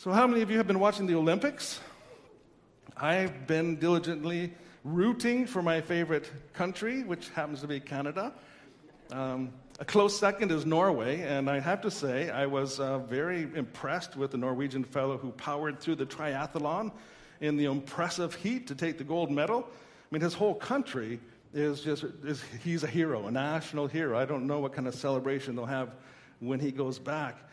So, how many of you have been watching the Olympics? I've been diligently rooting for my favorite country, which happens to be Canada. Um, a close second is Norway, and I have to say, I was uh, very impressed with the Norwegian fellow who powered through the triathlon in the impressive heat to take the gold medal. I mean, his whole country is just, is, he's a hero, a national hero. I don't know what kind of celebration they'll have when he goes back.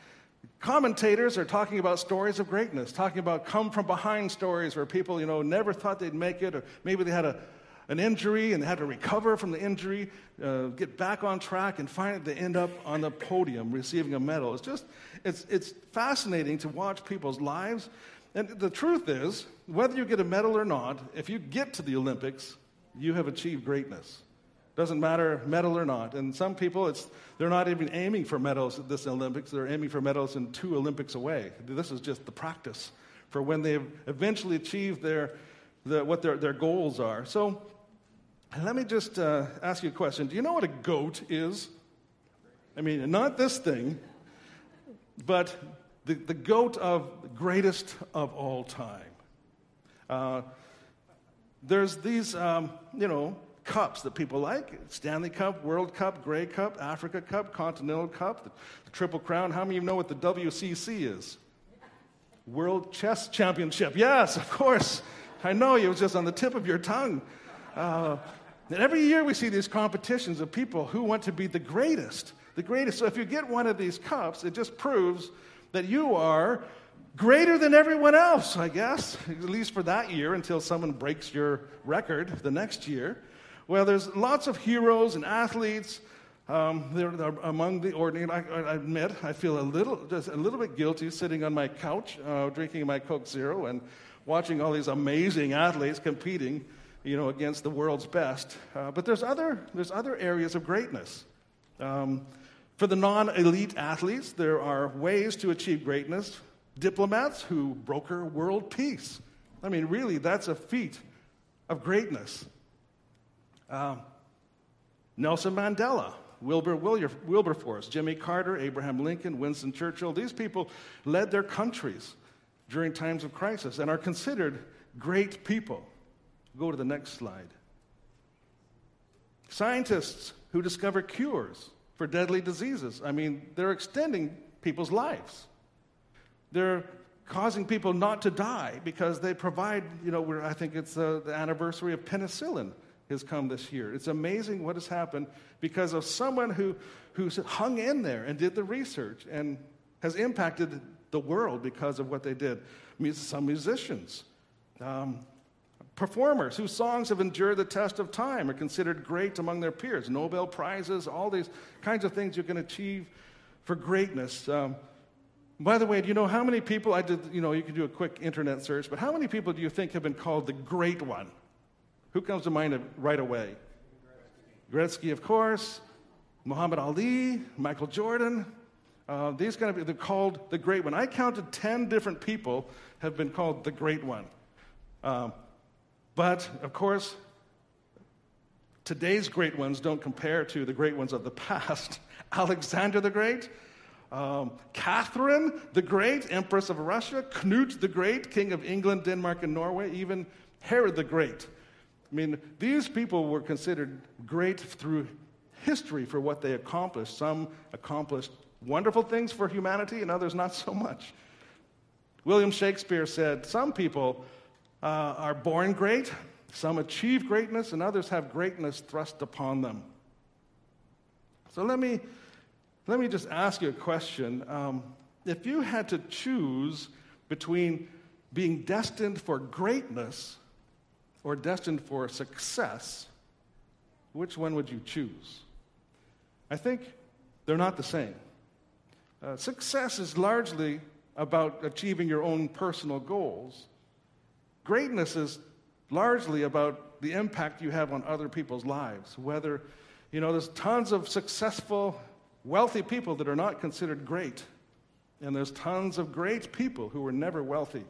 Commentators are talking about stories of greatness, talking about come from behind stories where people, you know, never thought they'd make it, or maybe they had a, an injury and had to recover from the injury, uh, get back on track, and finally they end up on the podium receiving a medal. It's just, it's, it's fascinating to watch people's lives. And the truth is, whether you get a medal or not, if you get to the Olympics, you have achieved greatness. Doesn't matter medal or not. And some people, it's, they're not even aiming for medals at this Olympics. They're aiming for medals in two Olympics away. This is just the practice for when they eventually achieve their, the, what their, their goals are. So let me just uh, ask you a question. Do you know what a goat is? I mean, not this thing, but the, the goat of greatest of all time. Uh, there's these, um, you know, cups that people like Stanley Cup, World Cup, Grey Cup, Africa Cup, Continental Cup, the, the Triple Crown. How many of you know what the WCC is? World Chess Championship. Yes, of course. I know it was just on the tip of your tongue. Uh, every year we see these competitions of people who want to be the greatest, the greatest. So if you get one of these cups, it just proves that you are greater than everyone else, I guess, at least for that year until someone breaks your record the next year. Well, there's lots of heroes and athletes. Um, they're, they're, among the ordinary. I, I, admit, I feel a little, just a little bit guilty sitting on my couch, uh, drinking my Coke Zero, and watching all these amazing athletes competing, you know, against the world's best. Uh, but there's other, there's other areas of greatness. Um, for the non-elite athletes, there are ways to achieve greatness. Diplomats who broker world peace. I mean, really, that's a feat of greatness. Um, Nelson Mandela, Wilbur Wilberforce, Jimmy Carter, Abraham Lincoln, Winston Churchill, these people led their countries during times of crisis and are considered great people. Go to the next slide. Scientists who discover cures for deadly diseases. I mean, they're extending people's lives. They're causing people not to die because they provide, you know, I think it's uh, the anniversary of penicillin has come this year. It's amazing what has happened because of someone who, who's hung in there and did the research and has impacted the world because of what they did. Some musicians, um, performers whose songs have endured the test of time are considered great among their peers. Nobel Prizes, all these kinds of things you can achieve for greatness. Um, by the way, do you know how many people I did, you know, you can do a quick internet search, but how many people do you think have been called the great one? Who comes to mind right away? Gretzky, of course, Muhammad Ali, Michael Jordan. Uh, these kind of they're called the great one. I counted 10 different people have been called the great one. Um, but, of course, today's great ones don't compare to the great ones of the past. Alexander the Great, um, Catherine the Great, Empress of Russia, Knut the Great, King of England, Denmark, and Norway, even Herod the Great. I mean, these people were considered great through history for what they accomplished. Some accomplished wonderful things for humanity, and others not so much. William Shakespeare said, Some people uh, are born great, some achieve greatness, and others have greatness thrust upon them. So let me, let me just ask you a question. Um, if you had to choose between being destined for greatness or destined for success, which one would you choose? I think they're not the same. Uh, success is largely about achieving your own personal goals. Greatness is largely about the impact you have on other people's lives. Whether, you know, there's tons of successful, wealthy people that are not considered great. And there's tons of great people who were never wealthy,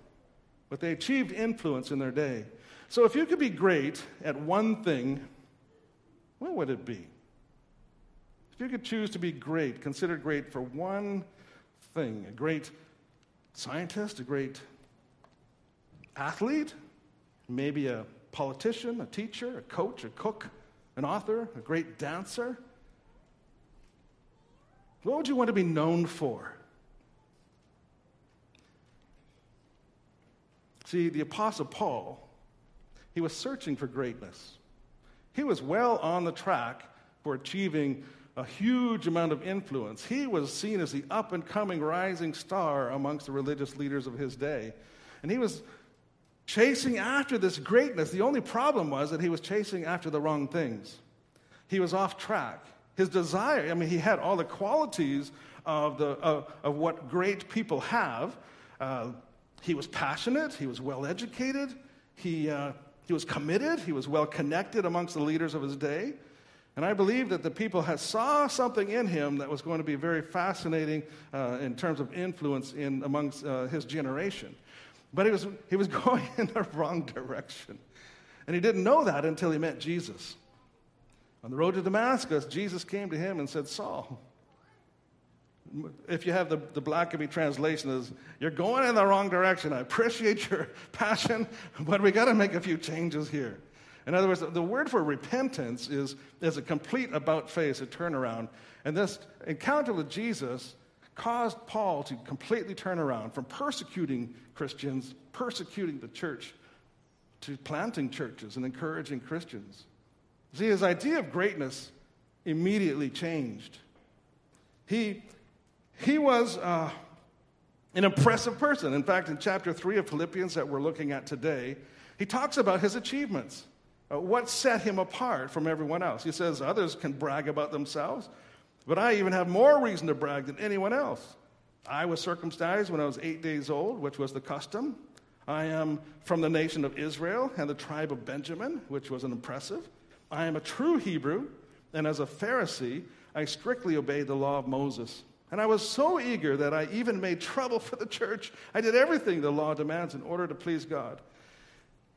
but they achieved influence in their day. So, if you could be great at one thing, what would it be? If you could choose to be great, considered great for one thing, a great scientist, a great athlete, maybe a politician, a teacher, a coach, a cook, an author, a great dancer. What would you want to be known for? See, the Apostle Paul, he was searching for greatness. He was well on the track for achieving a huge amount of influence. He was seen as the up and coming rising star amongst the religious leaders of his day. And he was chasing after this greatness. The only problem was that he was chasing after the wrong things. He was off track. His desire, I mean, he had all the qualities of, the, of, of what great people have. Uh, he was passionate, he was well educated, he, uh, he was committed, he was well connected amongst the leaders of his day. And I believe that the people had saw something in him that was going to be very fascinating uh, in terms of influence in amongst uh, his generation. But he was, he was going in the wrong direction. And he didn't know that until he met Jesus. On the road to Damascus, Jesus came to him and said, Saul, if you have the, the Blackaby translation is you're going in the wrong direction. I appreciate your passion but we got to make a few changes here. In other words the word for repentance is, is a complete about face a turnaround. And this encounter with jesus caused paul to completely turn around from persecuting christians persecuting the church to planting churches and encouraging christians. See his idea of greatness immediately changed. He he was uh, an impressive person. In fact, in chapter 3 of Philippians that we're looking at today, he talks about his achievements. Uh, what set him apart from everyone else? He says, Others can brag about themselves, but I even have more reason to brag than anyone else. I was circumcised when I was eight days old, which was the custom. I am from the nation of Israel and the tribe of Benjamin, which was an impressive. I am a true Hebrew, and as a Pharisee, I strictly obeyed the law of Moses. And I was so eager that I even made trouble for the church. I did everything the law demands in order to please God.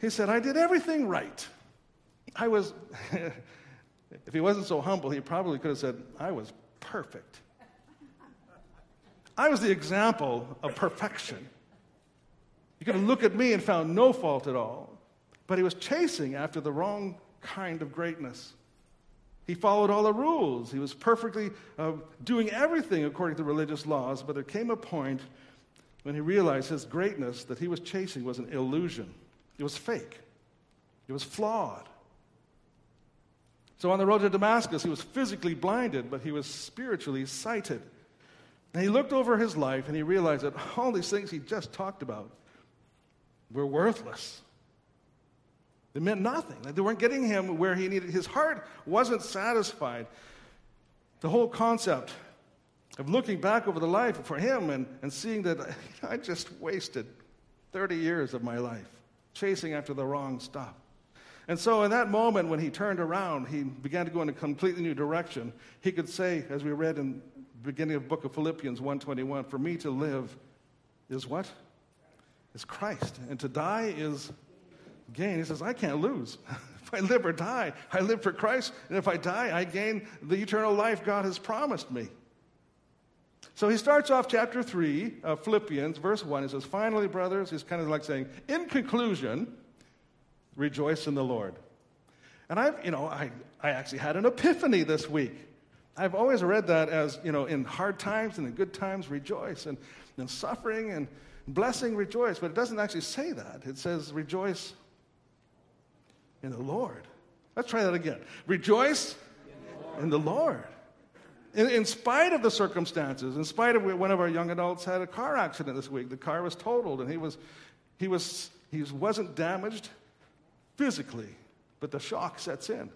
He said, I did everything right. I was, if he wasn't so humble, he probably could have said, I was perfect. I was the example of perfection. You could have looked at me and found no fault at all. But he was chasing after the wrong kind of greatness. He followed all the rules. He was perfectly uh, doing everything according to religious laws, but there came a point when he realized his greatness that he was chasing was an illusion. It was fake, it was flawed. So on the road to Damascus, he was physically blinded, but he was spiritually sighted. And he looked over his life and he realized that all these things he just talked about were worthless. They meant nothing. They weren't getting him where he needed. His heart wasn't satisfied. The whole concept of looking back over the life for him and, and seeing that I just wasted 30 years of my life chasing after the wrong stuff. And so, in that moment, when he turned around, he began to go in a completely new direction. He could say, as we read in the beginning of the book of Philippians 1:21, "For me to live is what? Is Christ, and to die is gain. He says, I can't lose. if I live or die, I live for Christ. And if I die, I gain the eternal life God has promised me. So he starts off chapter 3 of Philippians, verse 1. He says, Finally, brothers, he's kind of like saying, In conclusion, rejoice in the Lord. And I've, you know, I, I actually had an epiphany this week. I've always read that as, you know, in hard times and in good times, rejoice, and in suffering and blessing, rejoice. But it doesn't actually say that. It says, rejoice in the Lord. Let's try that again. Rejoice in the Lord. In, in, spite of the circumstances, in spite of one of our young adults had a car accident this week. The car was totaled and he, was, he, was, he wasn't damaged physically, but the shock sets in.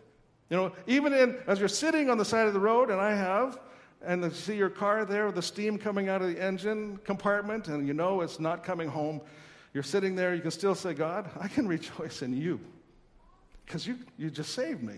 You know, even in, as you're sitting on the side of the road, and I have, and you see your car there with the steam coming out of the engine compartment, and you know it's not coming home, you're sitting there, you can still say, God, I can rejoice in you. Because you, you just saved me.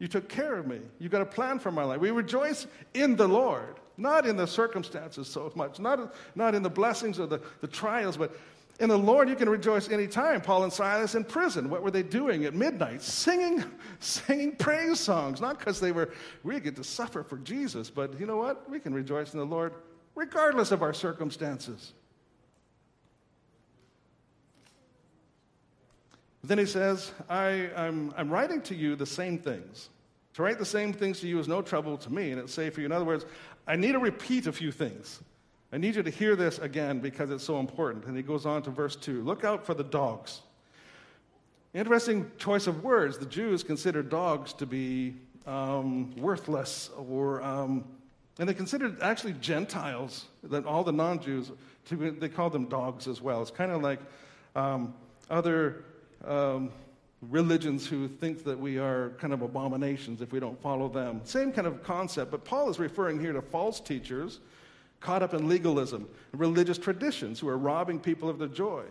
You took care of me. You got a plan for my life. We rejoice in the Lord, not in the circumstances so much, not, not in the blessings or the, the trials, but in the Lord you can rejoice anytime. Paul and Silas in prison, what were they doing at midnight? Singing, singing praise songs. Not because they were, we get to suffer for Jesus, but you know what? We can rejoice in the Lord regardless of our circumstances. Then he says, I, I'm, I'm writing to you the same things. To write the same things to you is no trouble to me, and it's safe for you. In other words, I need to repeat a few things. I need you to hear this again because it's so important. And he goes on to verse 2 Look out for the dogs. Interesting choice of words. The Jews considered dogs to be um, worthless, or, um, and they considered actually Gentiles, that all the non Jews, they called them dogs as well. It's kind of like um, other um, religions who think that we are kind of abominations if we don't follow them. Same kind of concept, but Paul is referring here to false teachers caught up in legalism, religious traditions who are robbing people of their joy.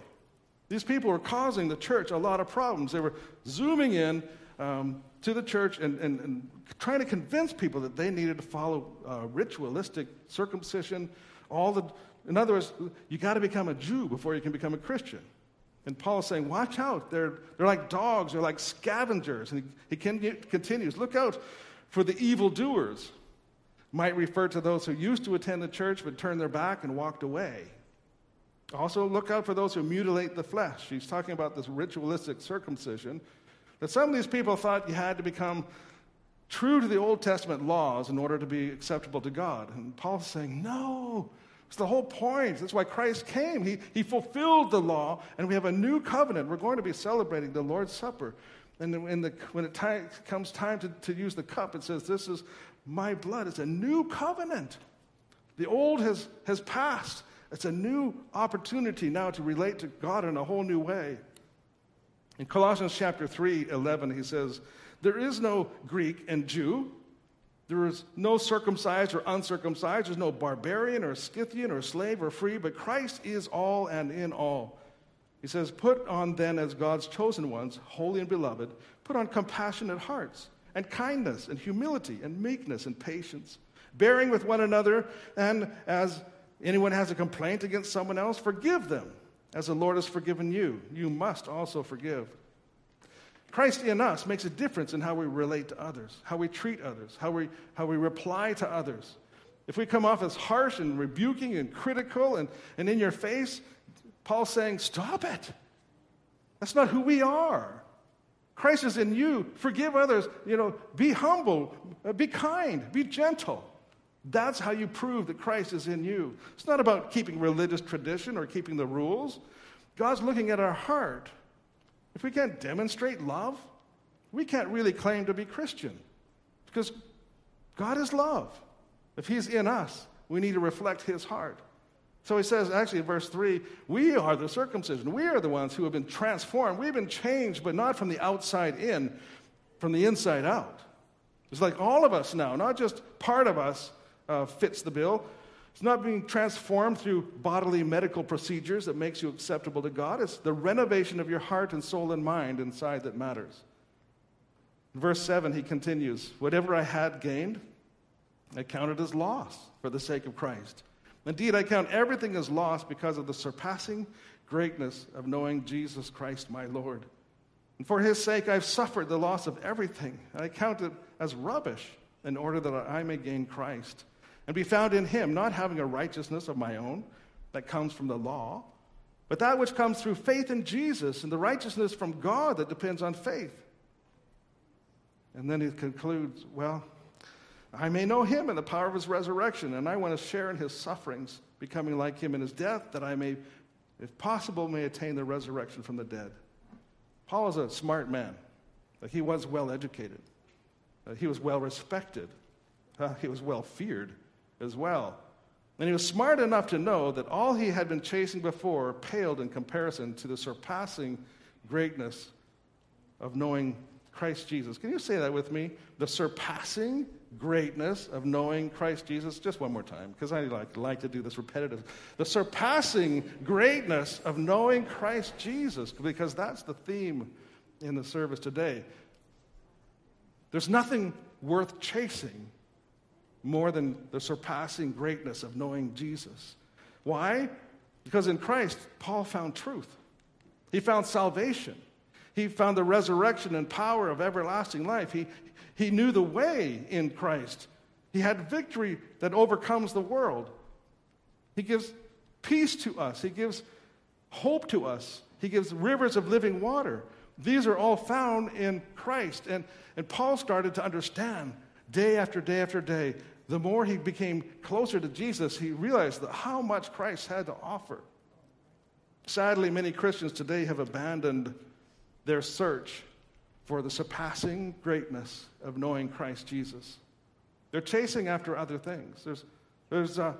These people were causing the church a lot of problems. They were zooming in um, to the church and, and, and, trying to convince people that they needed to follow uh, ritualistic circumcision. All the, in other words, you got to become a Jew before you can become a Christian. And Paul is saying, watch out. They're, they're like dogs, they're like scavengers. And he, he continues, look out for the evildoers. Might refer to those who used to attend the church but turned their back and walked away. Also, look out for those who mutilate the flesh. He's talking about this ritualistic circumcision. That some of these people thought you had to become true to the Old Testament laws in order to be acceptable to God. And Paul's saying, no, it's the whole point. That's why Christ came. He, he fulfilled the law, and we have a new covenant. We're going to be celebrating the Lord's Supper. And the, when it time, comes time to, to use the cup, it says, This is my blood. It's a new covenant. The old has, has passed. It's a new opportunity now to relate to God in a whole new way. In Colossians chapter 3, 11, he says, There is no Greek and Jew. There is no circumcised or uncircumcised. There's no barbarian or Scythian or slave or free, but Christ is all and in all. He says, Put on then as God's chosen ones, holy and beloved, put on compassionate hearts and kindness and humility and meekness and patience, bearing with one another, and as anyone has a complaint against someone else, forgive them. As the Lord has forgiven you, you must also forgive. Christ in us makes a difference in how we relate to others, how we treat others, how we, how we reply to others. If we come off as harsh and rebuking and critical and, and in your face, Paul's saying, Stop it. That's not who we are. Christ is in you. Forgive others. You know, be humble, uh, be kind, be gentle. That's how you prove that Christ is in you. It's not about keeping religious tradition or keeping the rules. God's looking at our heart. If we can't demonstrate love, we can't really claim to be Christian because God is love. If He's in us, we need to reflect His heart. So he says, actually, in verse 3, we are the circumcision. We are the ones who have been transformed. We've been changed, but not from the outside in, from the inside out. It's like all of us now, not just part of us uh, fits the bill. It's not being transformed through bodily medical procedures that makes you acceptable to God. It's the renovation of your heart and soul and mind inside that matters. In verse 7, he continues Whatever I had gained, I counted as loss for the sake of Christ. Indeed, I count everything as loss because of the surpassing greatness of knowing Jesus Christ, my Lord. And for his sake, I've suffered the loss of everything. I count it as rubbish in order that I may gain Christ and be found in him, not having a righteousness of my own that comes from the law, but that which comes through faith in Jesus and the righteousness from God that depends on faith. And then he concludes, well, I may know him and the power of his resurrection, and I want to share in his sufferings, becoming like him in his death, that I may, if possible, may attain the resurrection from the dead. Paul is a smart man. He was well educated. He was well respected. He was well feared as well. And he was smart enough to know that all he had been chasing before paled in comparison to the surpassing greatness of knowing Christ Jesus. Can you say that with me? The surpassing greatness of knowing Christ Jesus. Just one more time, because I like, like to do this repetitive. The surpassing greatness of knowing Christ Jesus, because that's the theme in the service today. There's nothing worth chasing more than the surpassing greatness of knowing Jesus. Why? Because in Christ, Paul found truth, he found salvation. He found the resurrection and power of everlasting life. He, he knew the way in Christ. He had victory that overcomes the world. He gives peace to us. He gives hope to us. He gives rivers of living water. these are all found in Christ. And, and Paul started to understand day after day after day. The more he became closer to Jesus, he realized that how much Christ had to offer. Sadly, many Christians today have abandoned their search for the surpassing greatness of knowing Christ Jesus. They're chasing after other things. There's, there's uh,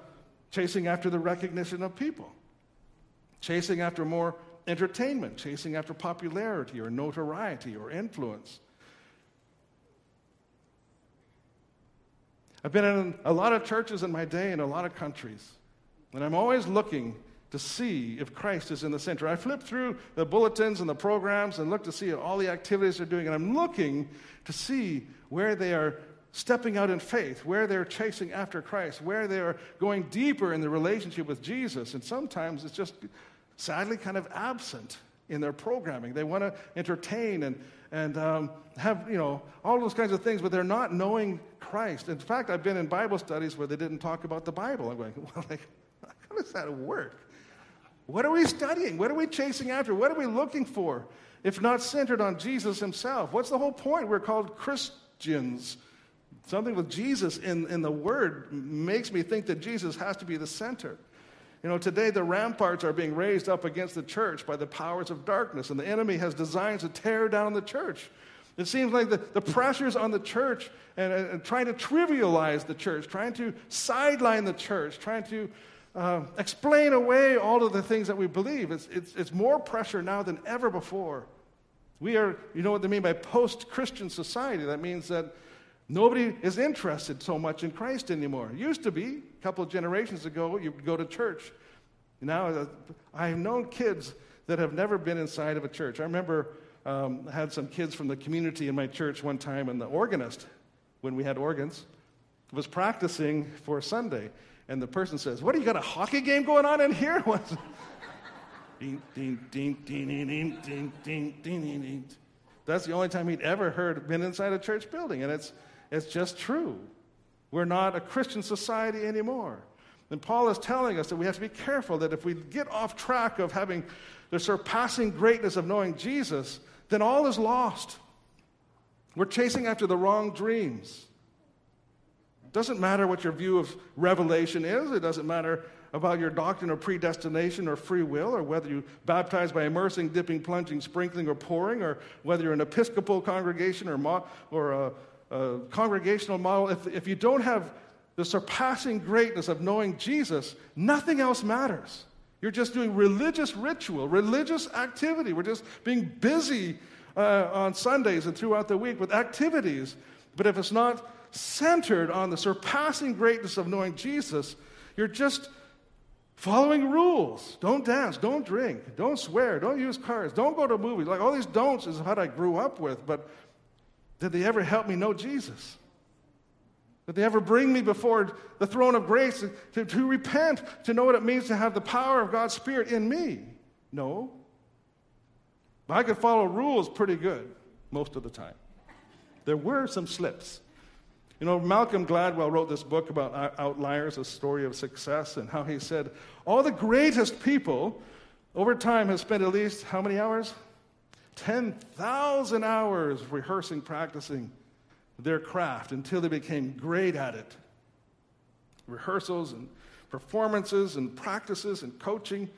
chasing after the recognition of people, chasing after more entertainment, chasing after popularity or notoriety or influence. I've been in a lot of churches in my day in a lot of countries, and I'm always looking to see if Christ is in the center. I flip through the bulletins and the programs and look to see all the activities they're doing, and I'm looking to see where they are stepping out in faith, where they're chasing after Christ, where they're going deeper in the relationship with Jesus. And sometimes it's just sadly kind of absent in their programming. They want to entertain and, and um, have, you know, all those kinds of things, but they're not knowing Christ. In fact, I've been in Bible studies where they didn't talk about the Bible. I'm going, well, like, how does that work? What are we studying? What are we chasing after? What are we looking for? If not centered on Jesus himself, what's the whole point? We're called Christians. Something with Jesus in, in the Word makes me think that Jesus has to be the center. You know, today the ramparts are being raised up against the church by the powers of darkness, and the enemy has designs to tear down the church. It seems like the, the pressures on the church and, and, and trying to trivialize the church, trying to sideline the church, trying to uh, explain away all of the things that we believe. It's, it's, it's more pressure now than ever before. We are, you know what they mean by post Christian society? That means that Nobody is interested so much in Christ anymore. It used to be, a couple of generations ago, you would go to church. Now, uh, I have known kids that have never been inside of a church. I remember um, had some kids from the community in my church one time, and the organist, when we had organs, was practicing for Sunday. And the person says, What, do you got a hockey game going on in here? ding, ding, ding, ding, ding, ding, ding, ding, ding, ding. That's the only time he'd ever heard been inside a church building. And it's it's just true. We're not a Christian society anymore. And Paul is telling us that we have to be careful that if we get off track of having the surpassing greatness of knowing Jesus, then all is lost. We're chasing after the wrong dreams. It doesn't matter what your view of revelation is, it doesn't matter about your doctrine of predestination or free will, or whether you baptize by immersing, dipping, plunging, sprinkling, or pouring, or whether you're an Episcopal congregation or, mo- or a congregational model, if, if you don't have the surpassing greatness of knowing Jesus, nothing else matters. You're just doing religious ritual, religious activity. We're just being busy uh, on Sundays and throughout the week with activities. But if it's not centered on the surpassing greatness of knowing Jesus, you're just following rules. Don't dance, don't drink, don't swear, don't use cars, don't go to movies. Like all these don'ts is what I grew up with. But did they ever help me know Jesus? Did they ever bring me before the throne of grace to, to repent, to know what it means to have the power of God's Spirit in me? No. But I could follow rules pretty good most of the time. There were some slips. You know, Malcolm Gladwell wrote this book about outliers, a story of success, and how he said all the greatest people over time have spent at least how many hours? 10,000 hours rehearsing, practicing their craft until they became great at it. Rehearsals and performances and practices and coaching.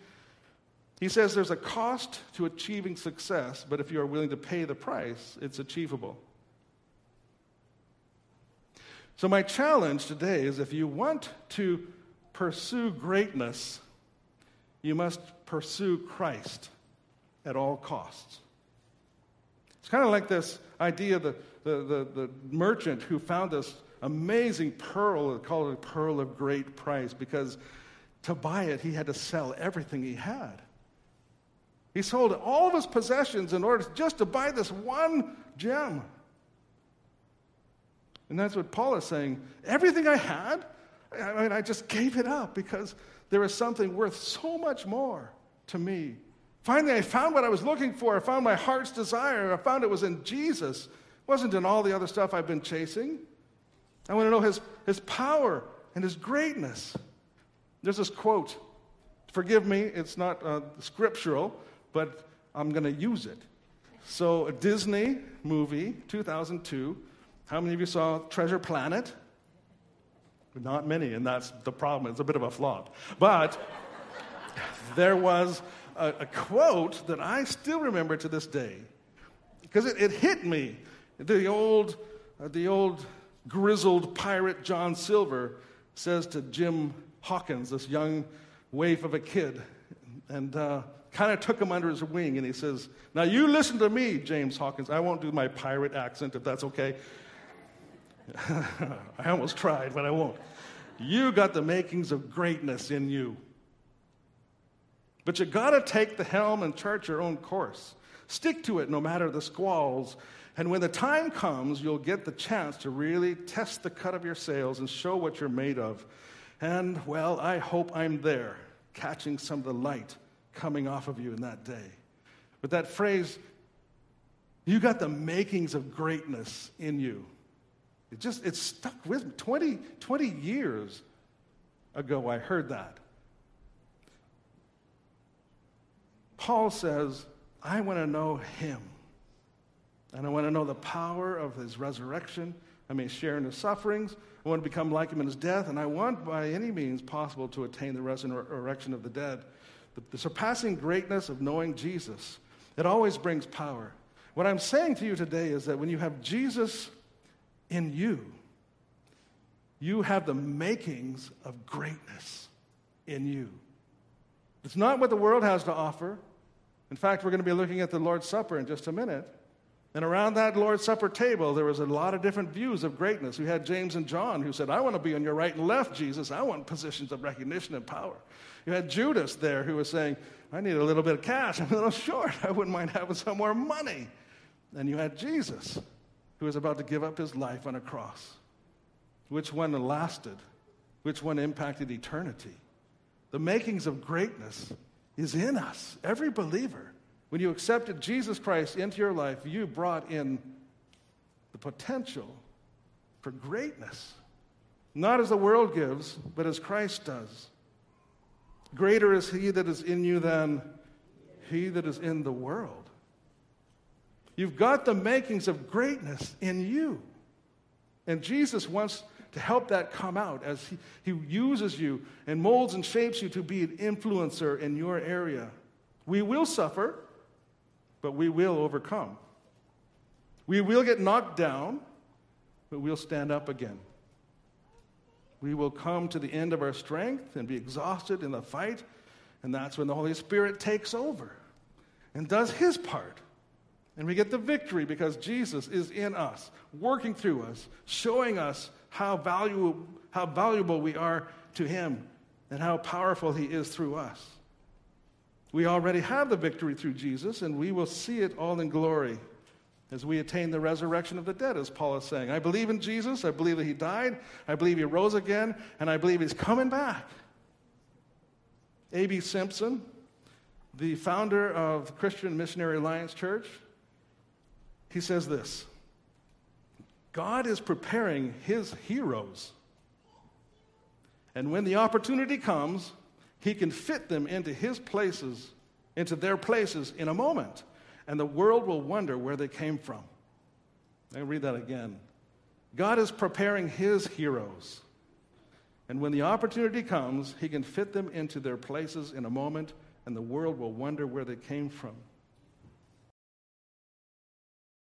He says there's a cost to achieving success, but if you are willing to pay the price, it's achievable. So, my challenge today is if you want to pursue greatness, you must pursue Christ at all costs. It's kind of like this idea the, the, the, the merchant who found this amazing pearl, called it a pearl of great price, because to buy it, he had to sell everything he had. He sold all of his possessions in order just to buy this one gem. And that's what Paul is saying. Everything I had, I, mean, I just gave it up because there is something worth so much more to me Finally, I found what I was looking for. I found my heart's desire. I found it was in Jesus. It wasn't in all the other stuff I've been chasing. I want to know his, his power and his greatness. There's this quote. Forgive me, it's not uh, scriptural, but I'm going to use it. So, a Disney movie, 2002. How many of you saw Treasure Planet? Not many, and that's the problem. It's a bit of a flop. But there was a, a quote that I still remember to this day because it, it, hit me. The old, uh, the old grizzled pirate John Silver says to Jim Hawkins, this young waif of a kid, and uh, kind of took him under his wing, and he says, Now you listen to me, James Hawkins. I won't do my pirate accent if that's okay. I almost tried, but I won't. You got the makings of greatness in you. But you got to take the helm and chart your own course. Stick to it no matter the squalls. And when the time comes, you'll get the chance to really test the cut of your sails and show what you're made of. And, well, I hope I'm there, catching some of the light coming off of you in that day. But that phrase, you got the makings of greatness in you. It just, it stuck with me. 20, 20 years ago, I heard that. Paul says, I want to know him. And I want to know the power of his resurrection. I may share in his sufferings. I want to become like him in his death. And I want, by any means possible, to attain the resurrection of the dead. The, the surpassing greatness of knowing Jesus, it always brings power. What I'm saying to you today is that when you have Jesus in you, you have the makings of greatness in you. It's not what the world has to offer. In fact, we're going to be looking at the Lord's Supper in just a minute. And around that Lord's Supper table, there was a lot of different views of greatness. We had James and John who said, I want to be on your right and left, Jesus. I want positions of recognition and power. You had Judas there who was saying, I need a little bit of cash. I'm a little short. I wouldn't mind having some more money. And you had Jesus who was about to give up his life on a cross. Which one lasted? Which one impacted eternity? The makings of greatness is in us, every believer. When you accepted Jesus Christ into your life, you brought in the potential for greatness. Not as the world gives, but as Christ does. Greater is he that is in you than he that is in the world. You've got the makings of greatness in you. And Jesus wants to help that come out as he, he uses you and molds and shapes you to be an influencer in your area. We will suffer, but we will overcome. We will get knocked down, but we'll stand up again. We will come to the end of our strength and be exhausted in the fight, and that's when the Holy Spirit takes over and does his part. And we get the victory because Jesus is in us, working through us, showing us how valuable, how valuable we are to Him and how powerful He is through us. We already have the victory through Jesus, and we will see it all in glory as we attain the resurrection of the dead, as Paul is saying. I believe in Jesus. I believe that He died. I believe He rose again. And I believe He's coming back. A.B. Simpson, the founder of Christian Missionary Alliance Church, he says this God is preparing his heroes. And when the opportunity comes, he can fit them into his places, into their places in a moment. And the world will wonder where they came from. I read that again. God is preparing his heroes. And when the opportunity comes, he can fit them into their places in a moment, and the world will wonder where they came from.